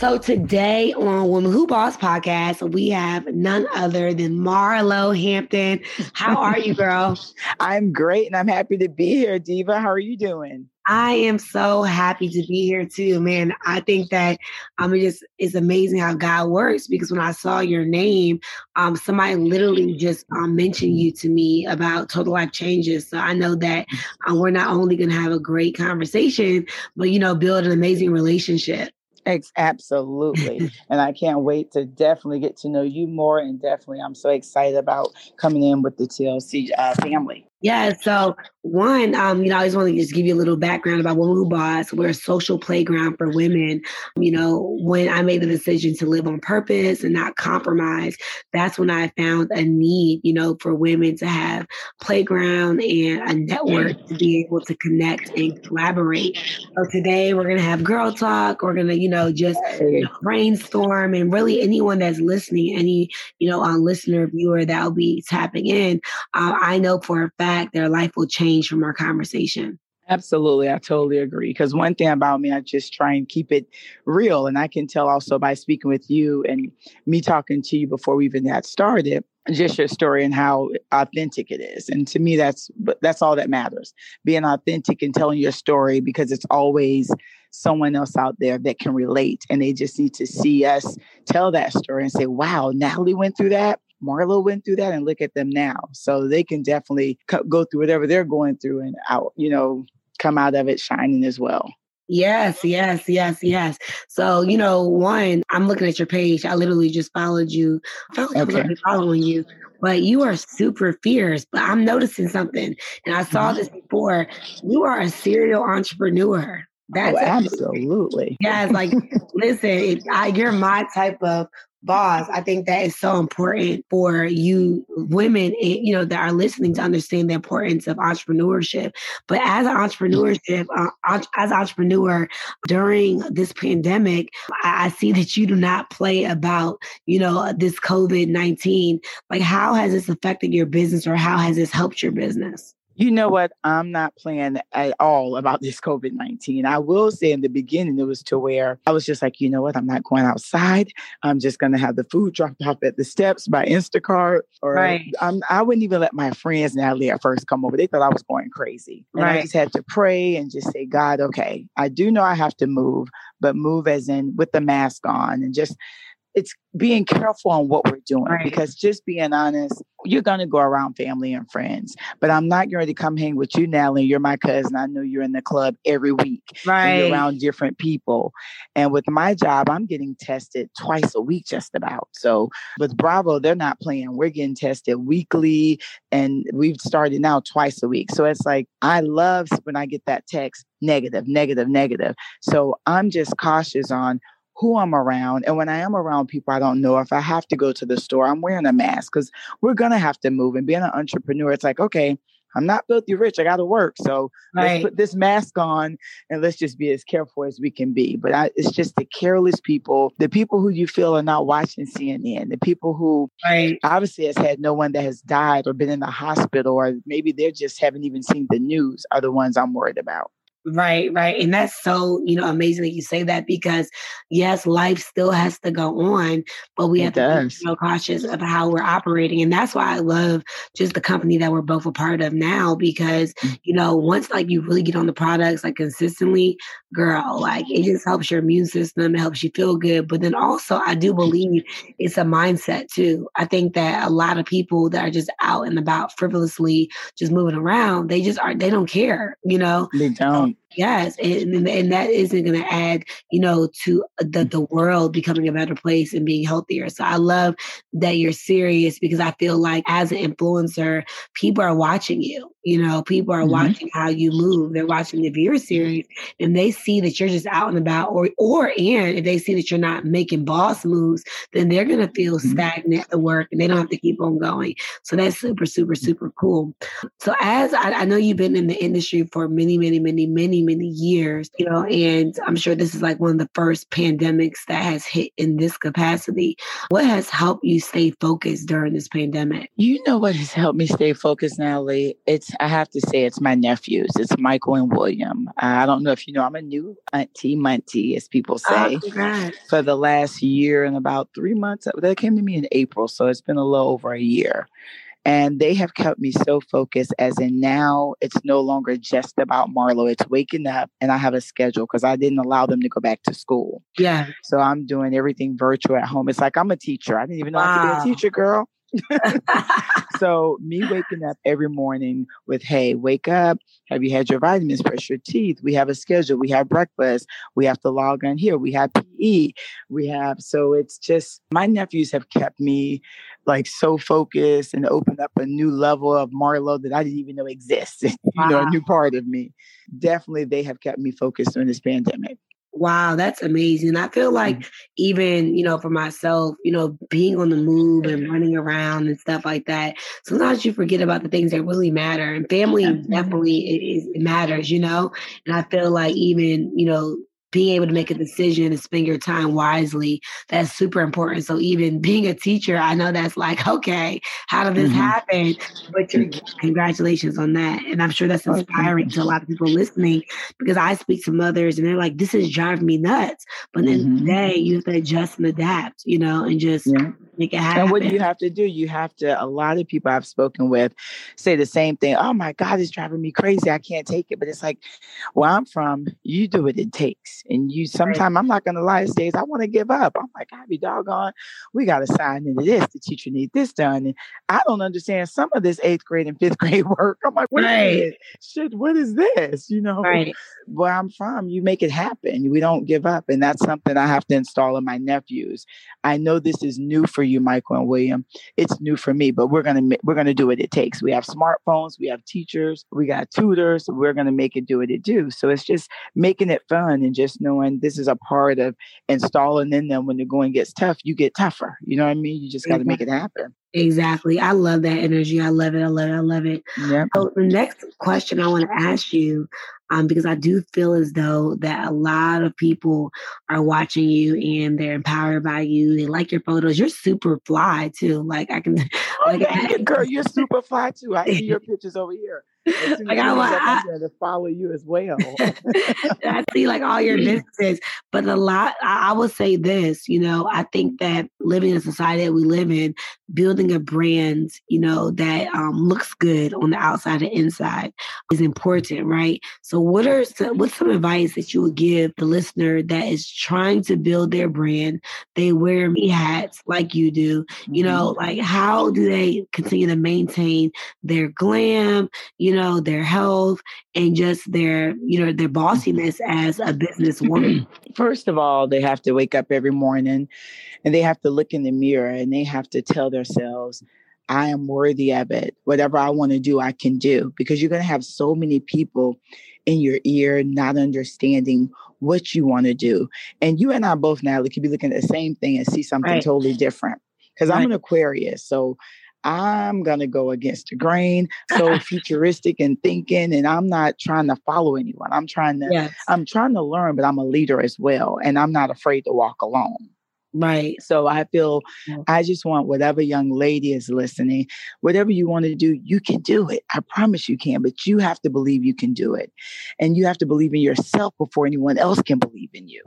So today on Woman Who Boss podcast, we have none other than Marlo Hampton. How are you, girl? I'm great and I'm happy to be here, Diva. How are you doing? I am so happy to be here too, man. I think that I um, just it's amazing how God works because when I saw your name, um, somebody literally just um, mentioned you to me about total life changes. So I know that um, we're not only going to have a great conversation, but you know, build an amazing relationship. Absolutely. and I can't wait to definitely get to know you more. And definitely, I'm so excited about coming in with the TLC uh, family. Yeah. So one, um, you know, I just want to just give you a little background about Woman Who Boss. We're a social playground for women. You know, when I made the decision to live on purpose and not compromise, that's when I found a need, you know, for women to have playground and a network to be able to connect and collaborate. So today we're gonna have girl talk. We're gonna, you know, just you know, brainstorm and really anyone that's listening, any, you know, uh, listener, viewer that will be tapping in. Uh, I know for a fact their life will change change from our conversation. Absolutely. I totally agree. Because one thing about me, I just try and keep it real. And I can tell also by speaking with you and me talking to you before we even got started, just your story and how authentic it is. And to me, that's that's all that matters. Being authentic and telling your story because it's always someone else out there that can relate. And they just need to see us tell that story and say, wow, Natalie went through that. Marlo went through that and look at them now. So they can definitely go through whatever they're going through and out, you know, come out of it shining as well. Yes, yes, yes, yes. So, you know, one, I'm looking at your page. I literally just followed you. I felt like okay. I was following you, but you are super fierce. But I'm noticing something, and I saw mm-hmm. this before. You are a serial entrepreneur. That's oh, absolutely. Yes, like listen, I, you're my type of boss. I think that is so important for you women, eh, you know, that are listening to understand the importance of entrepreneurship. But as an entrepreneurship, uh, as entrepreneur during this pandemic, I, I see that you do not play about, you know, this COVID nineteen. Like, how has this affected your business, or how has this helped your business? You know what? I'm not playing at all about this COVID 19. I will say in the beginning, it was to where I was just like, you know what? I'm not going outside. I'm just going to have the food dropped off at the steps by Instacart. Or right. I'm, I wouldn't even let my friends, Natalie, at first come over. They thought I was going crazy. And right. I just had to pray and just say, God, okay, I do know I have to move, but move as in with the mask on and just it's being careful on what we're doing right. because just being honest, you're going to go around family and friends, but I'm not going to come hang with you, Natalie. You're my cousin. I know you're in the club every week. Right. around different people. And with my job, I'm getting tested twice a week, just about. So with Bravo, they're not playing. We're getting tested weekly and we've started now twice a week. So it's like, I love when I get that text negative, negative, negative. So I'm just cautious on who I'm around. And when I am around people I don't know, if I have to go to the store, I'm wearing a mask because we're going to have to move. And being an entrepreneur, it's like, okay, I'm not filthy rich. I got to work. So right. let's put this mask on and let's just be as careful as we can be. But I, it's just the careless people, the people who you feel are not watching CNN, the people who right. obviously has had no one that has died or been in the hospital, or maybe they just haven't even seen the news are the ones I'm worried about. Right, right. And that's so, you know, amazing that you say that because yes, life still has to go on, but we it have does. to be so cautious of how we're operating. And that's why I love just the company that we're both a part of now because, mm. you know, once like you really get on the products like consistently, girl, like it just helps your immune system, it helps you feel good. But then also I do believe it's a mindset too. I think that a lot of people that are just out and about frivolously just moving around, they just aren't they don't care, you know. They don't um, Yes, and and that isn't going to add, you know, to the the world becoming a better place and being healthier. So I love that you're serious because I feel like as an influencer, people are watching you. You know, people are mm-hmm. watching how you move. They're watching if you're serious and they see that you're just out and about, or or and if they see that you're not making boss moves, then they're going to feel mm-hmm. stagnant at the work and they don't have to keep on going. So that's super, super, super cool. So as I, I know you've been in the industry for many, many, many, many many, many years, you know, and I'm sure this is like one of the first pandemics that has hit in this capacity. What has helped you stay focused during this pandemic? You know what has helped me stay focused, Natalie? It's, I have to say, it's my nephews. It's Michael and William. I don't know if you know, I'm a new auntie muntie, as people ah, say. Oh, for the last year and about three months, they came to me in April. So it's been a little over a year. And they have kept me so focused, as in now it's no longer just about Marlo. It's waking up and I have a schedule because I didn't allow them to go back to school. Yeah. So I'm doing everything virtual at home. It's like I'm a teacher. I didn't even know wow. I could be a teacher, girl. so me waking up every morning with hey wake up. Have you had your vitamins? Brush your teeth. We have a schedule. We have breakfast. We have to log on here. We have pe we have so it's just my nephews have kept me like so focused and opened up a new level of marlo that i didn't even know existed wow. you know a new part of me. Definitely they have kept me focused during this pandemic Wow, that's amazing. I feel like mm-hmm. even, you know, for myself, you know, being on the move and running around and stuff like that, sometimes you forget about the things that really matter. And family definitely it, it matters, you know? And I feel like even, you know, being able to make a decision and spend your time wisely that's super important so even being a teacher i know that's like okay how did this mm-hmm. happen but congratulations on that and i'm sure that's inspiring to a lot of people listening because i speak to mothers and they're like this is driving me nuts but then mm-hmm. today you have to adjust and adapt you know and just yeah. Make it happen and what do you have to do you have to a lot of people i've spoken with say the same thing oh my god it's driving me crazy i can't take it but it's like where i'm from you do what it takes and you sometimes I'm not gonna lie, These days I want to give up. I'm like, I be doggone, we gotta sign into this. The teacher need this done. And I don't understand some of this eighth grade and fifth grade work. I'm like, what right. is shit, what is this? You know, right. where I'm from, you make it happen. We don't give up. And that's something I have to install in my nephews. I know this is new for you, Michael and William. It's new for me, but we're gonna we're gonna do what it takes. We have smartphones, we have teachers, we got tutors, we're gonna make it do what it do. So it's just making it fun and just just knowing this is a part of installing in them when the going gets tough, you get tougher. You know what I mean? You just got to make it happen. Exactly. I love that energy. I love it. I love it. I love it. Yeah. So the next question I want to ask you, um, because I do feel as though that a lot of people are watching you and they're empowered by you. They like your photos. You're super fly too. Like I can, oh, like, I, girl, you're super fly too. I see your pictures over here. I I, to follow you as well. I see like all your businesses, but a lot. I, I would say this. You know, I think that living in a society that we live in, building a brand, you know, that um, looks good on the outside and inside is important, right? So, what are some, what's some advice that you would give the listener that is trying to build their brand? They wear me hats like you do. You know, mm-hmm. like how do they continue to maintain their glam? You you know, their health and just their, you know, their bossiness as a businesswoman? First of all, they have to wake up every morning and they have to look in the mirror and they have to tell themselves, I am worthy of it. Whatever I want to do, I can do. Because you're going to have so many people in your ear not understanding what you want to do. And you and I both now could be looking at the same thing and see something right. totally different. Because right. I'm an Aquarius. So I'm going to go against the grain, so futuristic and thinking, and I'm not trying to follow anyone. I'm trying to, yes. I'm trying to learn, but I'm a leader as well, and I'm not afraid to walk alone. Right. So I feel I just want whatever young lady is listening, whatever you want to do, you can do it. I promise you can, but you have to believe you can do it. And you have to believe in yourself before anyone else can believe in you.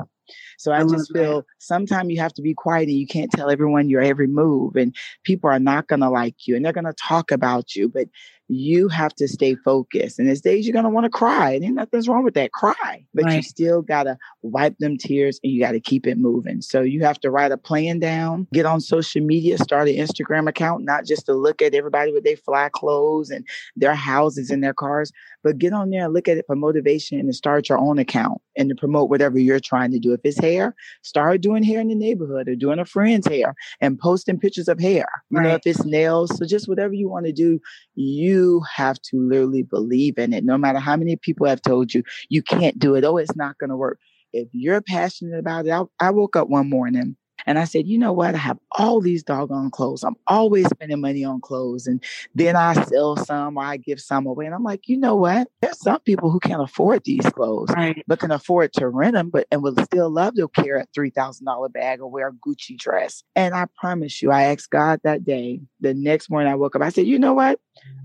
So I, I just feel sometimes you have to be quiet and you can't tell everyone your every move and people are not going to like you and they're going to talk about you, but you have to stay focused. And there's days you're going to want to cry. And nothing's wrong with that. Cry. But right. you still got to wipe them tears and you got to keep it moving. So you have to write a plan down, get on social media, start an Instagram account, not just to look at everybody with their fly clothes and their houses and their cars, but get on there and look at it for motivation and start your own account and to promote whatever you're trying to do. If it's hair, start doing hair in the neighborhood or doing a friend's hair and posting pictures of hair. You right. know, if it's nails, so just whatever you want to do, you have to literally believe in it. No matter how many people have told you you can't do it, oh, it's not going to work. If you're passionate about it, I, I woke up one morning And I said, you know what? I have all these doggone clothes. I'm always spending money on clothes. And then I sell some or I give some away. And I'm like, you know what? There's some people who can't afford these clothes, Right. but can afford to rent them, but and will still love to carry a three thousand dollar bag or wear a Gucci dress. And I promise you, I asked God that day. The next morning I woke up, I said, you know what?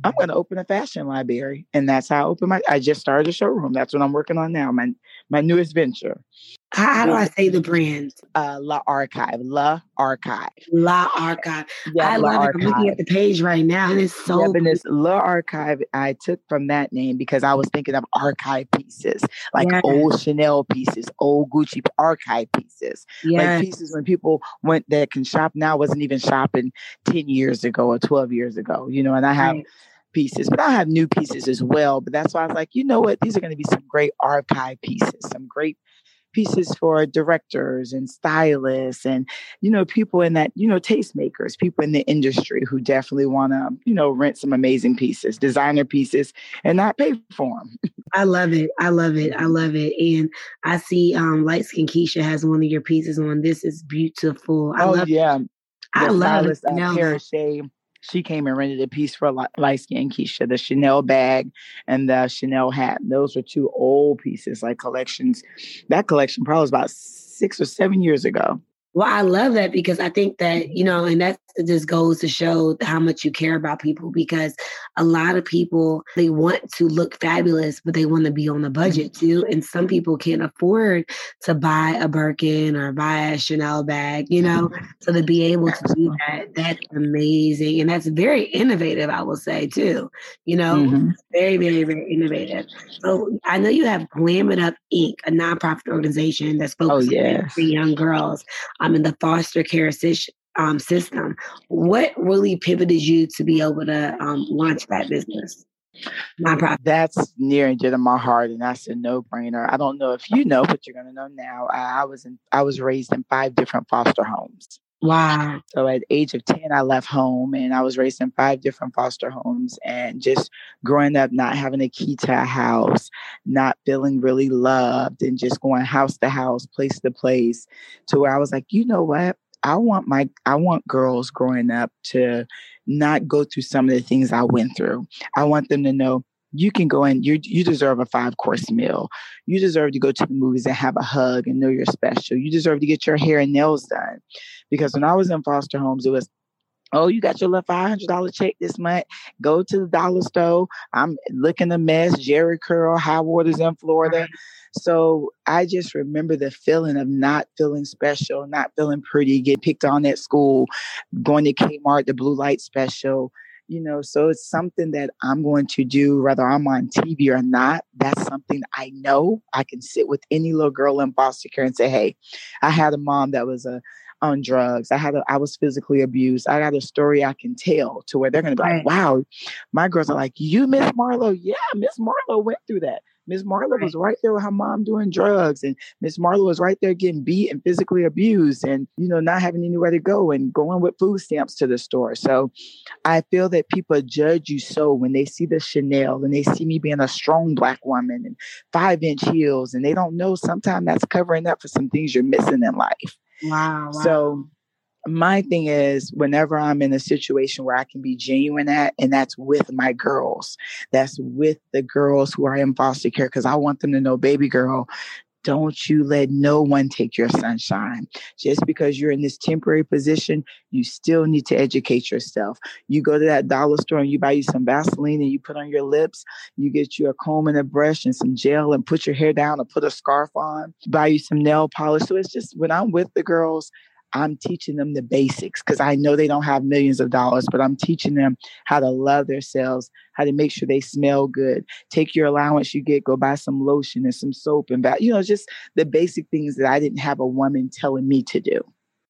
I'm going to open a fashion library, and that's how I open my. I just started a showroom. That's what I'm working on now. My my newest venture, How, how do I say the brand? uh, La Archive, La Archive. La Archive. Yeah, I La love it. I'm looking at the page right now, and it's so. Yep, and it's La Archive. I took from that name because I was thinking of archive pieces, like Yeah. old Chanel pieces, old Gucci archive pieces, yeah. like pieces when people went that can shop now wasn't even shopping ten years ago or twelve years ago. You know, and I have Right. pieces, but I have new pieces as well. But that's why I was like, you know what? These are going to be some great archive pieces, some great pieces for directors and stylists and you know people in that you know tastemakers people in the industry who definitely want to you know rent some amazing pieces designer pieces and not pay for them I love it. I love it. I love it. And I see um Light Skin Keisha has one of your pieces on. This is beautiful. I oh love yeah I the love stylist uh, Shea, she came and rented a piece for Li- light skin Keisha, the Chanel bag and the Chanel hat. Those were two old pieces, like collections. That collection probably was about six or seven years ago. Well, I love that because I think that, you know, and that just goes to show how much you care about people because a lot of people, they want to look fabulous, but they want to be on a budget too. And some people can't afford to buy a Birkin or buy a Chanel bag, you know? So to be able to do that, that's amazing. And that's very innovative, I will say too, you know? Mhm. Very, very, very innovative. So I know you have Glam It Up Inc., a nonprofit organization that's Oh, focused on yes. empowering young girls um, in the foster care um, system. What really pivoted you to be able to um, launch that business? Nonprofit. That's near and dear to my heart, and that's a no-brainer. I don't know if you know, but you're gonna know now. I, I was in, I was raised in five different foster homes. Wow. So at age of 10, I left home and I was raised in five different foster homes and just growing up, not having a key to a house, not feeling really loved and just going house to house, place to place to where I was like, you know what? I want my I want girls growing up to not go through some of the things I went through. I want them to know you can go in you you deserve a five course meal. You deserve to go to the movies and have a hug and know you're special. You deserve to get your hair and nails done. Because when i was in foster homes it was oh you got your little $500 check this month? Go to the dollar store. I'm looking a mess. Jheri curl high waters in florida. So i just remember the feeling of not feeling special not feeling pretty get picked on at school going to kmart the blue light special you know so it's something that i'm going to do whether i'm on tv or not that's something i know. I can sit with any little girl in foster care and say hey i had a mom that was a on drugs. I had a, i was physically abused. I got a story i can tell to where they're going to be Right. like wow my girls are like you miss marlo? Yeah miss marlo went through that miss marlo Right. was right there with her mom doing drugs and miss marlo was right there getting beat and physically abused and you know not having anywhere to go and going with food stamps to the store so I feel that people judge you so when they see the Chanel and they see me being a strong black woman and five inch heels, and they don't know sometimes that's covering up for some things you're missing in life. Wow. wow. So, my thing is, whenever I'm in a situation where I can be genuine at, and that's with my girls, that's with the girls who are in foster care, because I want them to know, baby girl, don't you let no one take your sunshine. Just because you're in this temporary position, you still need to educate yourself. You go to that dollar store and you buy you some Vaseline and you put on your lips. You get you a comb and a brush and some gel and put your hair down or put a scarf on. Buy you some nail polish. So it's just when I'm with the girls, I'm teaching them the basics because I know they don't have millions of dollars, but I'm teaching them how to love themselves, how to make sure they smell good. Take your allowance you get, go buy some lotion and some soap and bath. You know, just the basic things that I didn't have a woman telling me to do.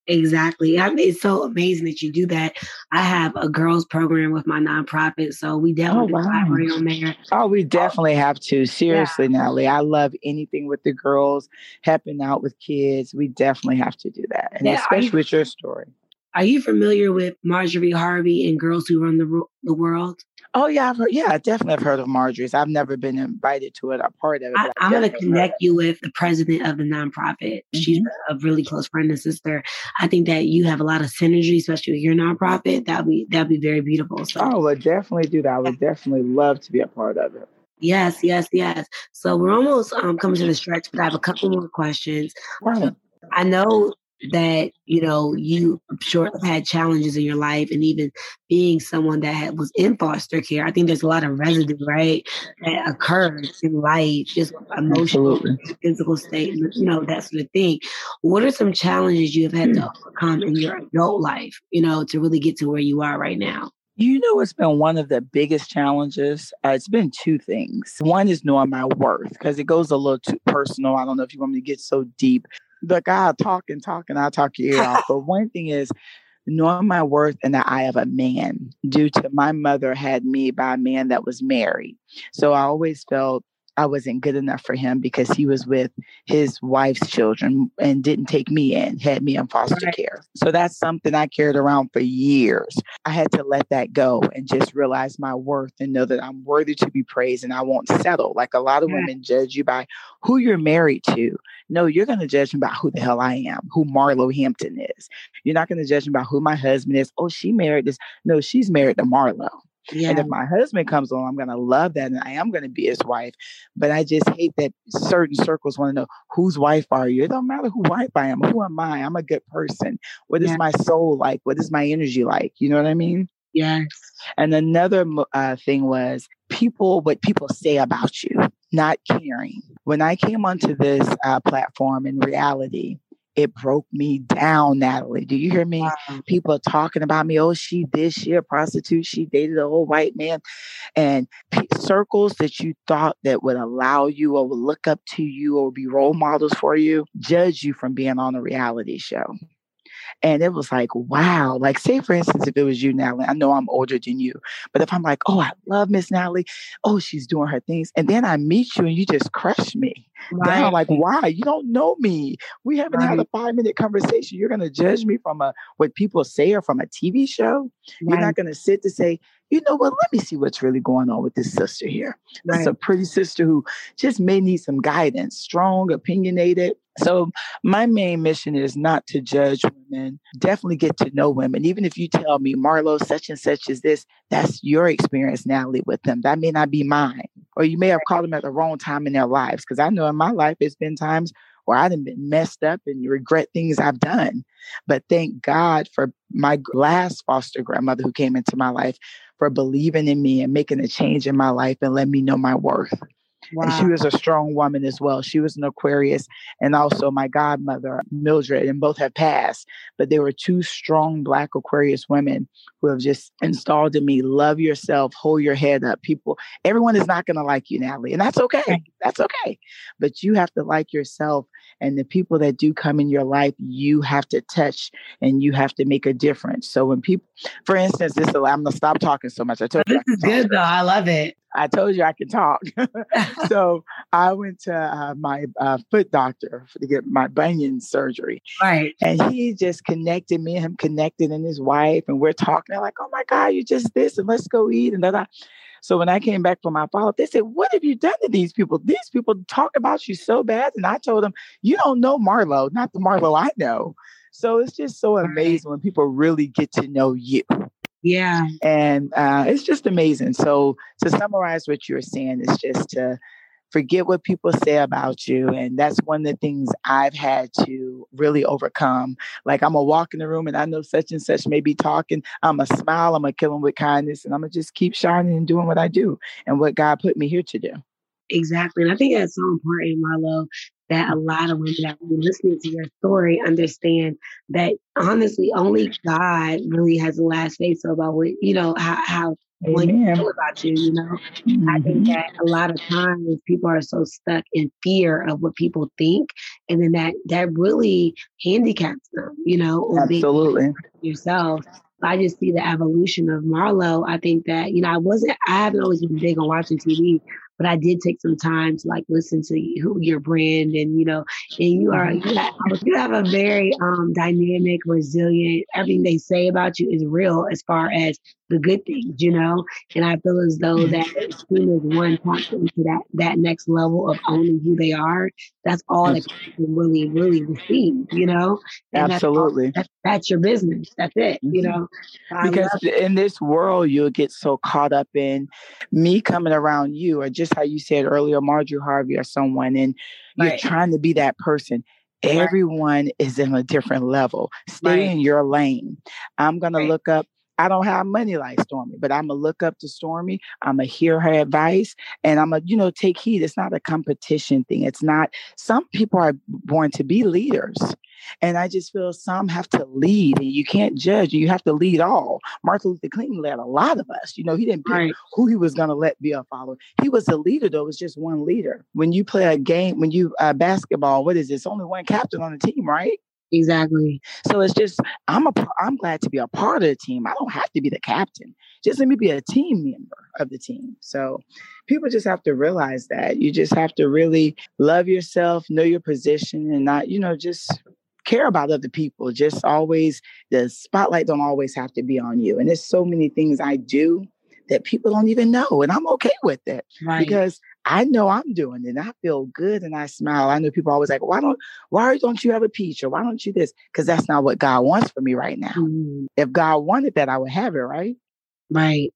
Exactly. I mean, it's so amazing that you do that. I have a girls program with my nonprofit, so we oh, definitely wow. collaborate on there. Oh, we oh, definitely have to. Seriously, Natalie. I love anything with the girls, helping out with kids. We definitely have to do that. And Yeah, especially you- with your story. Are you familiar with Marjorie Harvey and Girls Who Run the, the World? Oh yeah, I've heard, yeah, I definitely have heard of Marjorie's. I've never been invited to it or part of it. I, am going to connect you with the president of the nonprofit. Mm-hmm. She's a really close friend and sister. I think that you have a lot of synergy, especially with your nonprofit. That'd be that'd be very beautiful. So, oh, would definitely do that. I would definitely love to be a part of it. Yes, yes, yes. So we're almost um, coming to the stretch, but I have a couple more questions. I know that you know you I'm sure have had challenges in your life and even being someone that had, was in foster care i think there's a lot of residue right that occurs in life just emotional physical state you know that sort of thing what are some challenges you have had to overcome in your adult life you know to really get to where you are right now you know, it's been one of the biggest challenges. Uh, it's been two things. One is knowing my worth because it goes a little too personal. I don't know if you want me to get so deep, Look, I'll talk and talk and I'll talk your ear off. But one thing is knowing my worth in the eye of a man due to my mother had me by a man that was married. So I always felt I wasn't good enough for him because he was with his wife's children and didn't take me in, had me in foster right. care. So that's something I carried around for years. I had to let that go and just realize my worth and know that I'm worthy to be praised and I won't settle. Like a lot of yeah. women judge you by who you're married to. No, you're going to judge me by who the hell I am, who Marlo Hampton is. You're not going to judge me by who my husband is. Oh, she married this. No, she's married to Marlo. Yeah. And if my husband comes along, I'm going to love that and I am going to be his wife. But I just hate that certain circles want to know whose wife are you? It don't matter who wife I am. Who am I? I'm a good person. What is yeah. my soul like? What is my energy like? You know what I mean? Yes. And another uh, thing was people, what people say about you, not caring. When I came onto this uh, platform in reality, it broke me down, Natalie. Do you hear me? Wow. People talking about me. Oh, she this, she a prostitute. She dated an old white man, and p- circles that you thought that would allow you or would look up to you or be role models for you, judge you from being on a reality show. And it was like, wow. Like, say for instance, if it was you, Natalie, I know I'm older than you, but if I'm like, oh, I love Miss Natalie, oh, she's doing her things, and then I meet you and you just crush me. Right. Then I'm like, why? You don't know me. We haven't right. had a five minute conversation. You're gonna judge me from a what people say or from a TV show. Right. You're not gonna sit to say, you know what, let me see what's really going on with this sister here. Right. It's a pretty sister who just may need some guidance, strong, opinionated. So my main mission is not to judge women, definitely get to know women. Even if you tell me, Marlo, such and such is this, that's your experience, Natalie, with them. That may not be mine. Or you may have called them at the wrong time in their lives. Because I know in my life, it's been times where I've been messed up and regret things I've done. But thank God for my last foster grandmother who came into my life for believing in me and making a change in my life and let me know my worth. Wow. And she was a strong woman as well. She was an Aquarius and also my godmother, Mildred, and both have passed. But they were two strong Black Aquarius women who have just installed in me love yourself, hold your head up. People, everyone is not going to like you, Natalie, and that's okay. That's okay. But you have to like yourself. And the people that do come in your life, you have to touch and you have to make a difference. So when people, for instance, this, I'm going to stop talking so much. I told this you. This is good, though. I love it. I told you I can talk. so I went to uh, my uh, foot doctor to get my bunion surgery. Right. And he just connected me and him connected and his wife. And we're talking. They're like, oh my God, you just this and let's go eat. And that. So when I came back from my follow up, they said, What have you done to these people? These people talk about you so bad. And I told them, You don't know Marlo, not the Marlo I know. So it's just so amazing when people really get to know you. Yeah. And uh, it's just amazing. So to summarize what you're saying is just to forget what people say about you. And that's one of the things I've had to really overcome. Like I'm gonna walk in the room and I know such and such may be talking. I'm gonna smile, I'm gonna kill them with kindness, and I'm gonna just keep shining and doing what I do and what God put me here to do. Exactly. And I think that's so important, Marlo, that a lot of women that are listening to your story understand that honestly only God really has the last say so about what you know how how what you feel about you, you know. Mm-hmm. I think mm-hmm. that a lot of times people are so stuck in fear of what people think and then that that really handicaps them, you know, absolutely yourself. I just see the evolution of Marlo. I think that, you know, I wasn't I haven't always been big on watching TV, but I did take some time to like listen to you, your brand and, you know, and you are, you have, you have a very um, dynamic, resilient, everything they say about you is real as far as the good things, you know? And I feel as though that as soon as one taps into that, that next level of owning who they are, that's all that can really, really receive, you know? And Absolutely. That's, that's, that's, your business. That's it, you mm-hmm. know? because in this world, you'll get so caught up in me coming around you, or just how you said earlier, Marjorie Harvey or someone, and you're right. trying to be that person. Everyone is in a different level. Stay right. in your lane. I'm going right. to look up I don't have money like Stormy, but I'm gonna look up to Stormy. I'm gonna hear her advice, and I'm gonna, you know, take heed. It's not a competition thing. It's not. Some people are born to be leaders, and I just feel some have to lead, and you can't judge. You have to lead all. Martin Luther King led a lot of us. You know, he didn't pick right. who he was gonna let be a follower. He was a leader, though. It was just one leader. When you play a game, when you uh, basketball, what is this? Only one captain on the team, right? Exactly. So it's just I'm a I'm glad to be a part of the team. I don't have to be the captain. Just let me be a team member of the team. So people just have to realize that. You just have to really love yourself, know your position and not, you know, just care about other people. Just always the spotlight don't always have to be on you. And there's so many things I do that people don't even know. And I'm okay with it right. because I know I'm doing it. I feel good and I smile. I know people always like, why don't why don't you have a peach or why don't you this? Because that's not what God wants for me right now. Mm-hmm. If God wanted that, I would have it, right? Right.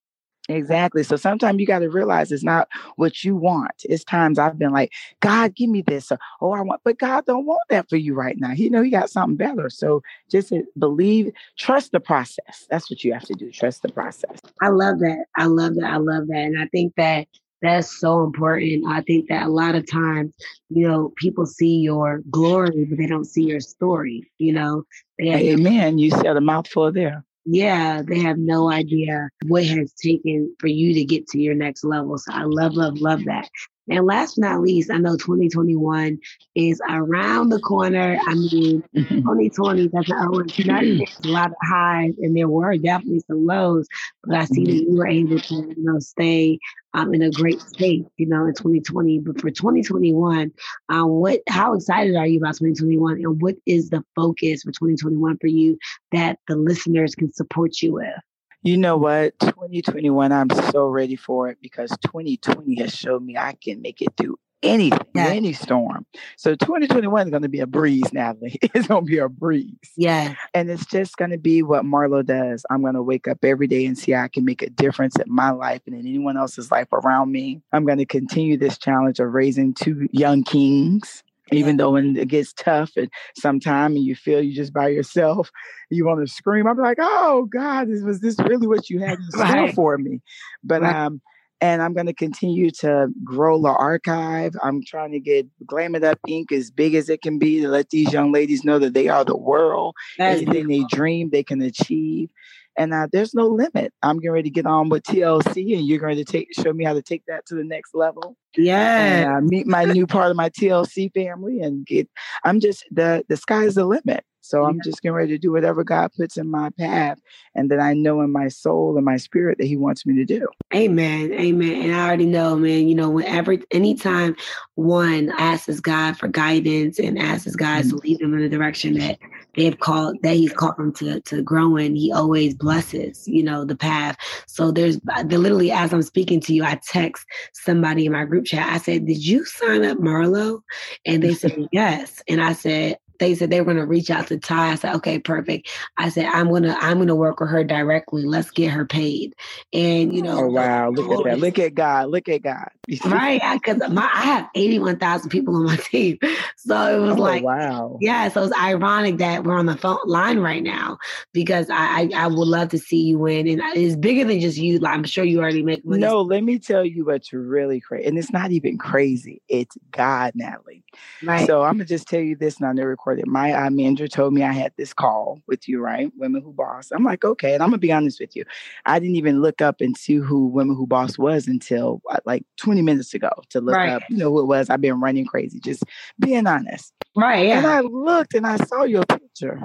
Exactly. So sometimes you got to realize it's not what you want. It's times I've been like, God, give me this. Or, oh, I want, but God don't want that for you right now. He know he got something better. So just believe, trust the process. That's what you have to do. Trust the process. I love that. I love that. I love that. And I think that that's so important. I think that a lot of times, you know, people see your glory, but they don't see your story. You know, they Amen. You said a mouthful there. Yeah, they have no idea what has taken for you to get to your next level. So I love, love, love that. And last but not least, I know 2021 is around the corner. I mean, 2020, that's a lot of highs, and there were definitely some lows, but I see that you were able to, you know, stay um, in a great state, you know, in 2020. But for 2021, um, what, how excited are you about 2021, and what is the focus for 2021 for you that the listeners can support you with? You know what? 2021, I'm so ready for it because 2020 has showed me I can make it through anything, yeah. any storm. So 2021 is going to be a breeze, Natalie. It's going to be a breeze. Yeah. And it's just going to be what Marlo does. I'm going to wake up every day and see I can make a difference in my life and in anyone else's life around me. I'm going to continue this challenge of raising two young kings even though when it gets tough and sometime and you feel you just by yourself, you want to scream. I'm like, oh God, this was this really what you had in store right. for me? But right. um, and I'm going to continue to grow the archive. I'm trying to get Glam It Up Inc. as big as it can be to let these young ladies know that they are the world. Anything they dream, they can achieve and uh, there's no limit. I'm getting ready to get on with TLC, and you're going to take show me how to take that to the next level. Yeah, and, uh, meet my new part of my TLC family, and get. I'm just the the sky's the limit. So I'm just getting ready to do whatever God puts in my path and that I know in my soul and my spirit that He wants me to do. Amen. Amen. And I already know, man, you know, whenever anytime one asks God for guidance and asks God mm-hmm. to lead them in the direction that they've called that He's called them to to grow in, He always blesses, you know, the path. So there's literally as I'm speaking to you, I text somebody in my group chat. I said, Did you sign up Marlo? And they said, Yes. And I said, they said they were going to reach out to Ty. I said, okay, perfect. I said, I'm gonna I'm gonna work with her directly. Let's get her paid. And you know, oh wow, look at that! Look at God! Look at God! right? Because my I have 81 thousand people on my team, so it was oh, like wow, yeah. So it's ironic that we're on the phone line right now because I, I, I would love to see you win, and it's bigger than just you. Like, I'm sure you already make money. No, let me tell you what's really crazy, and it's not even crazy. It's God, Natalie. Right. So I'm gonna just tell you this, and I never recorded. My uh, manager told me I had this call with you, right? Women Who Boss. I'm like, okay, and I'm gonna be honest with you. I didn't even look up and see who Women Who Boss was until uh, like 20 minutes ago to look right. up, you know, who it was. I've been running crazy, just being honest. Right. Yeah. And I looked and I saw your picture.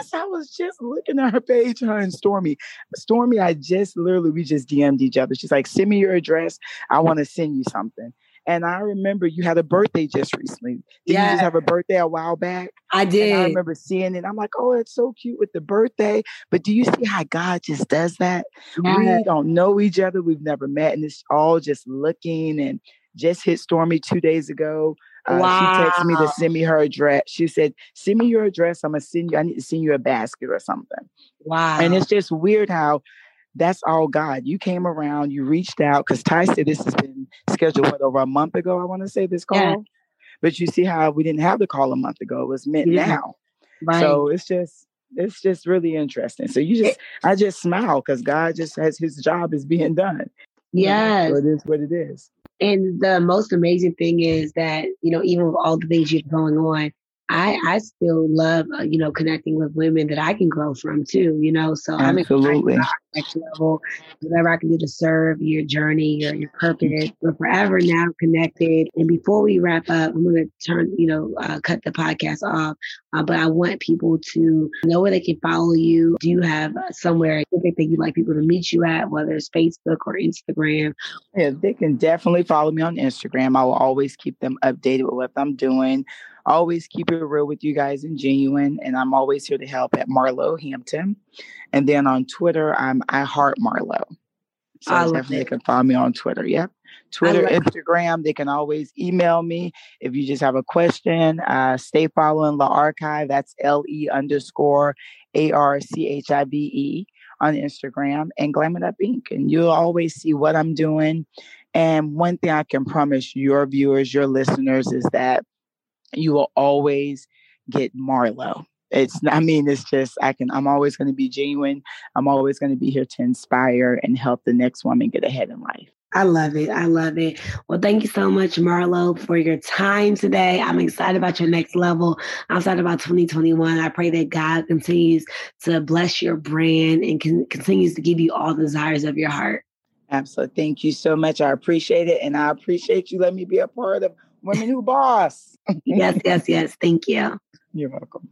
As I was just looking at her page, her and Stormy. Stormy, I just literally, we just DM'd each other. She's like, send me your address. I want to send you something. And I remember you had a birthday just recently. Did yeah. you just have a birthday a while back? I did. And I remember seeing it. I'm like, oh, it's so cute with the birthday. But do you see how God just does that? Yeah. We don't know each other. We've never met. And it's all just looking and just hit Stormy two days ago. Uh, wow. She texted me to send me her address. She said, send me your address. I'm going to send you, I need to send you a basket or something. Wow. And it's just weird how that's all God. You came around, you reached out because Ty said this has been scheduled what over a month ago. I want to say this call, yeah. but you see how we didn't have the call a month ago. It was meant yeah. now. Right. So it's just it's just really interesting. So you just I just smile because God just has His job is being done. Yes, so it is what it is. And the most amazing thing is that you know even with all the things you're going on, I I still love uh, you know connecting with women that I can grow from too. You know, so Absolutely. I'm next level, whatever I can do to serve your journey, your your purpose. We're forever now connected. And before we wrap up, I'm going to turn you know uh, cut the podcast off. Uh, but I want people to know where they can follow you. Do you have somewhere specific that you'd like people to meet you at, whether it's Facebook or Instagram? Yeah, they can definitely follow me on Instagram. I will always keep them updated with what I'm doing always keep it real with you guys and genuine. And I'm always here to help at Marlo Hampton. And then on Twitter, I'm I Heart Marlo. So I definitely can follow me on Twitter. Yep. Twitter, Instagram, they can always email me if you just have a question. Uh, stay following La Archive. That's L E underscore A R C H I B E on Instagram and Glam It Up Inc. And you'll always see what I'm doing. And one thing I can promise your viewers, your listeners, is that you will always get Marlo. It's, I mean, it's just, I can, I'm always going to be genuine. I'm always going to be here to inspire and help the next woman get ahead in life. I love it. I love it. Well, thank you so much, Marlo, for your time today. I'm excited about your next level. I'm excited about 2021. I pray that God continues to bless your brand and can, continues to give you all the desires of your heart. Absolutely. Thank you so much. I appreciate it. And I appreciate you letting me be a part of Women Who Boss. yes, yes, yes. Thank you. You're welcome.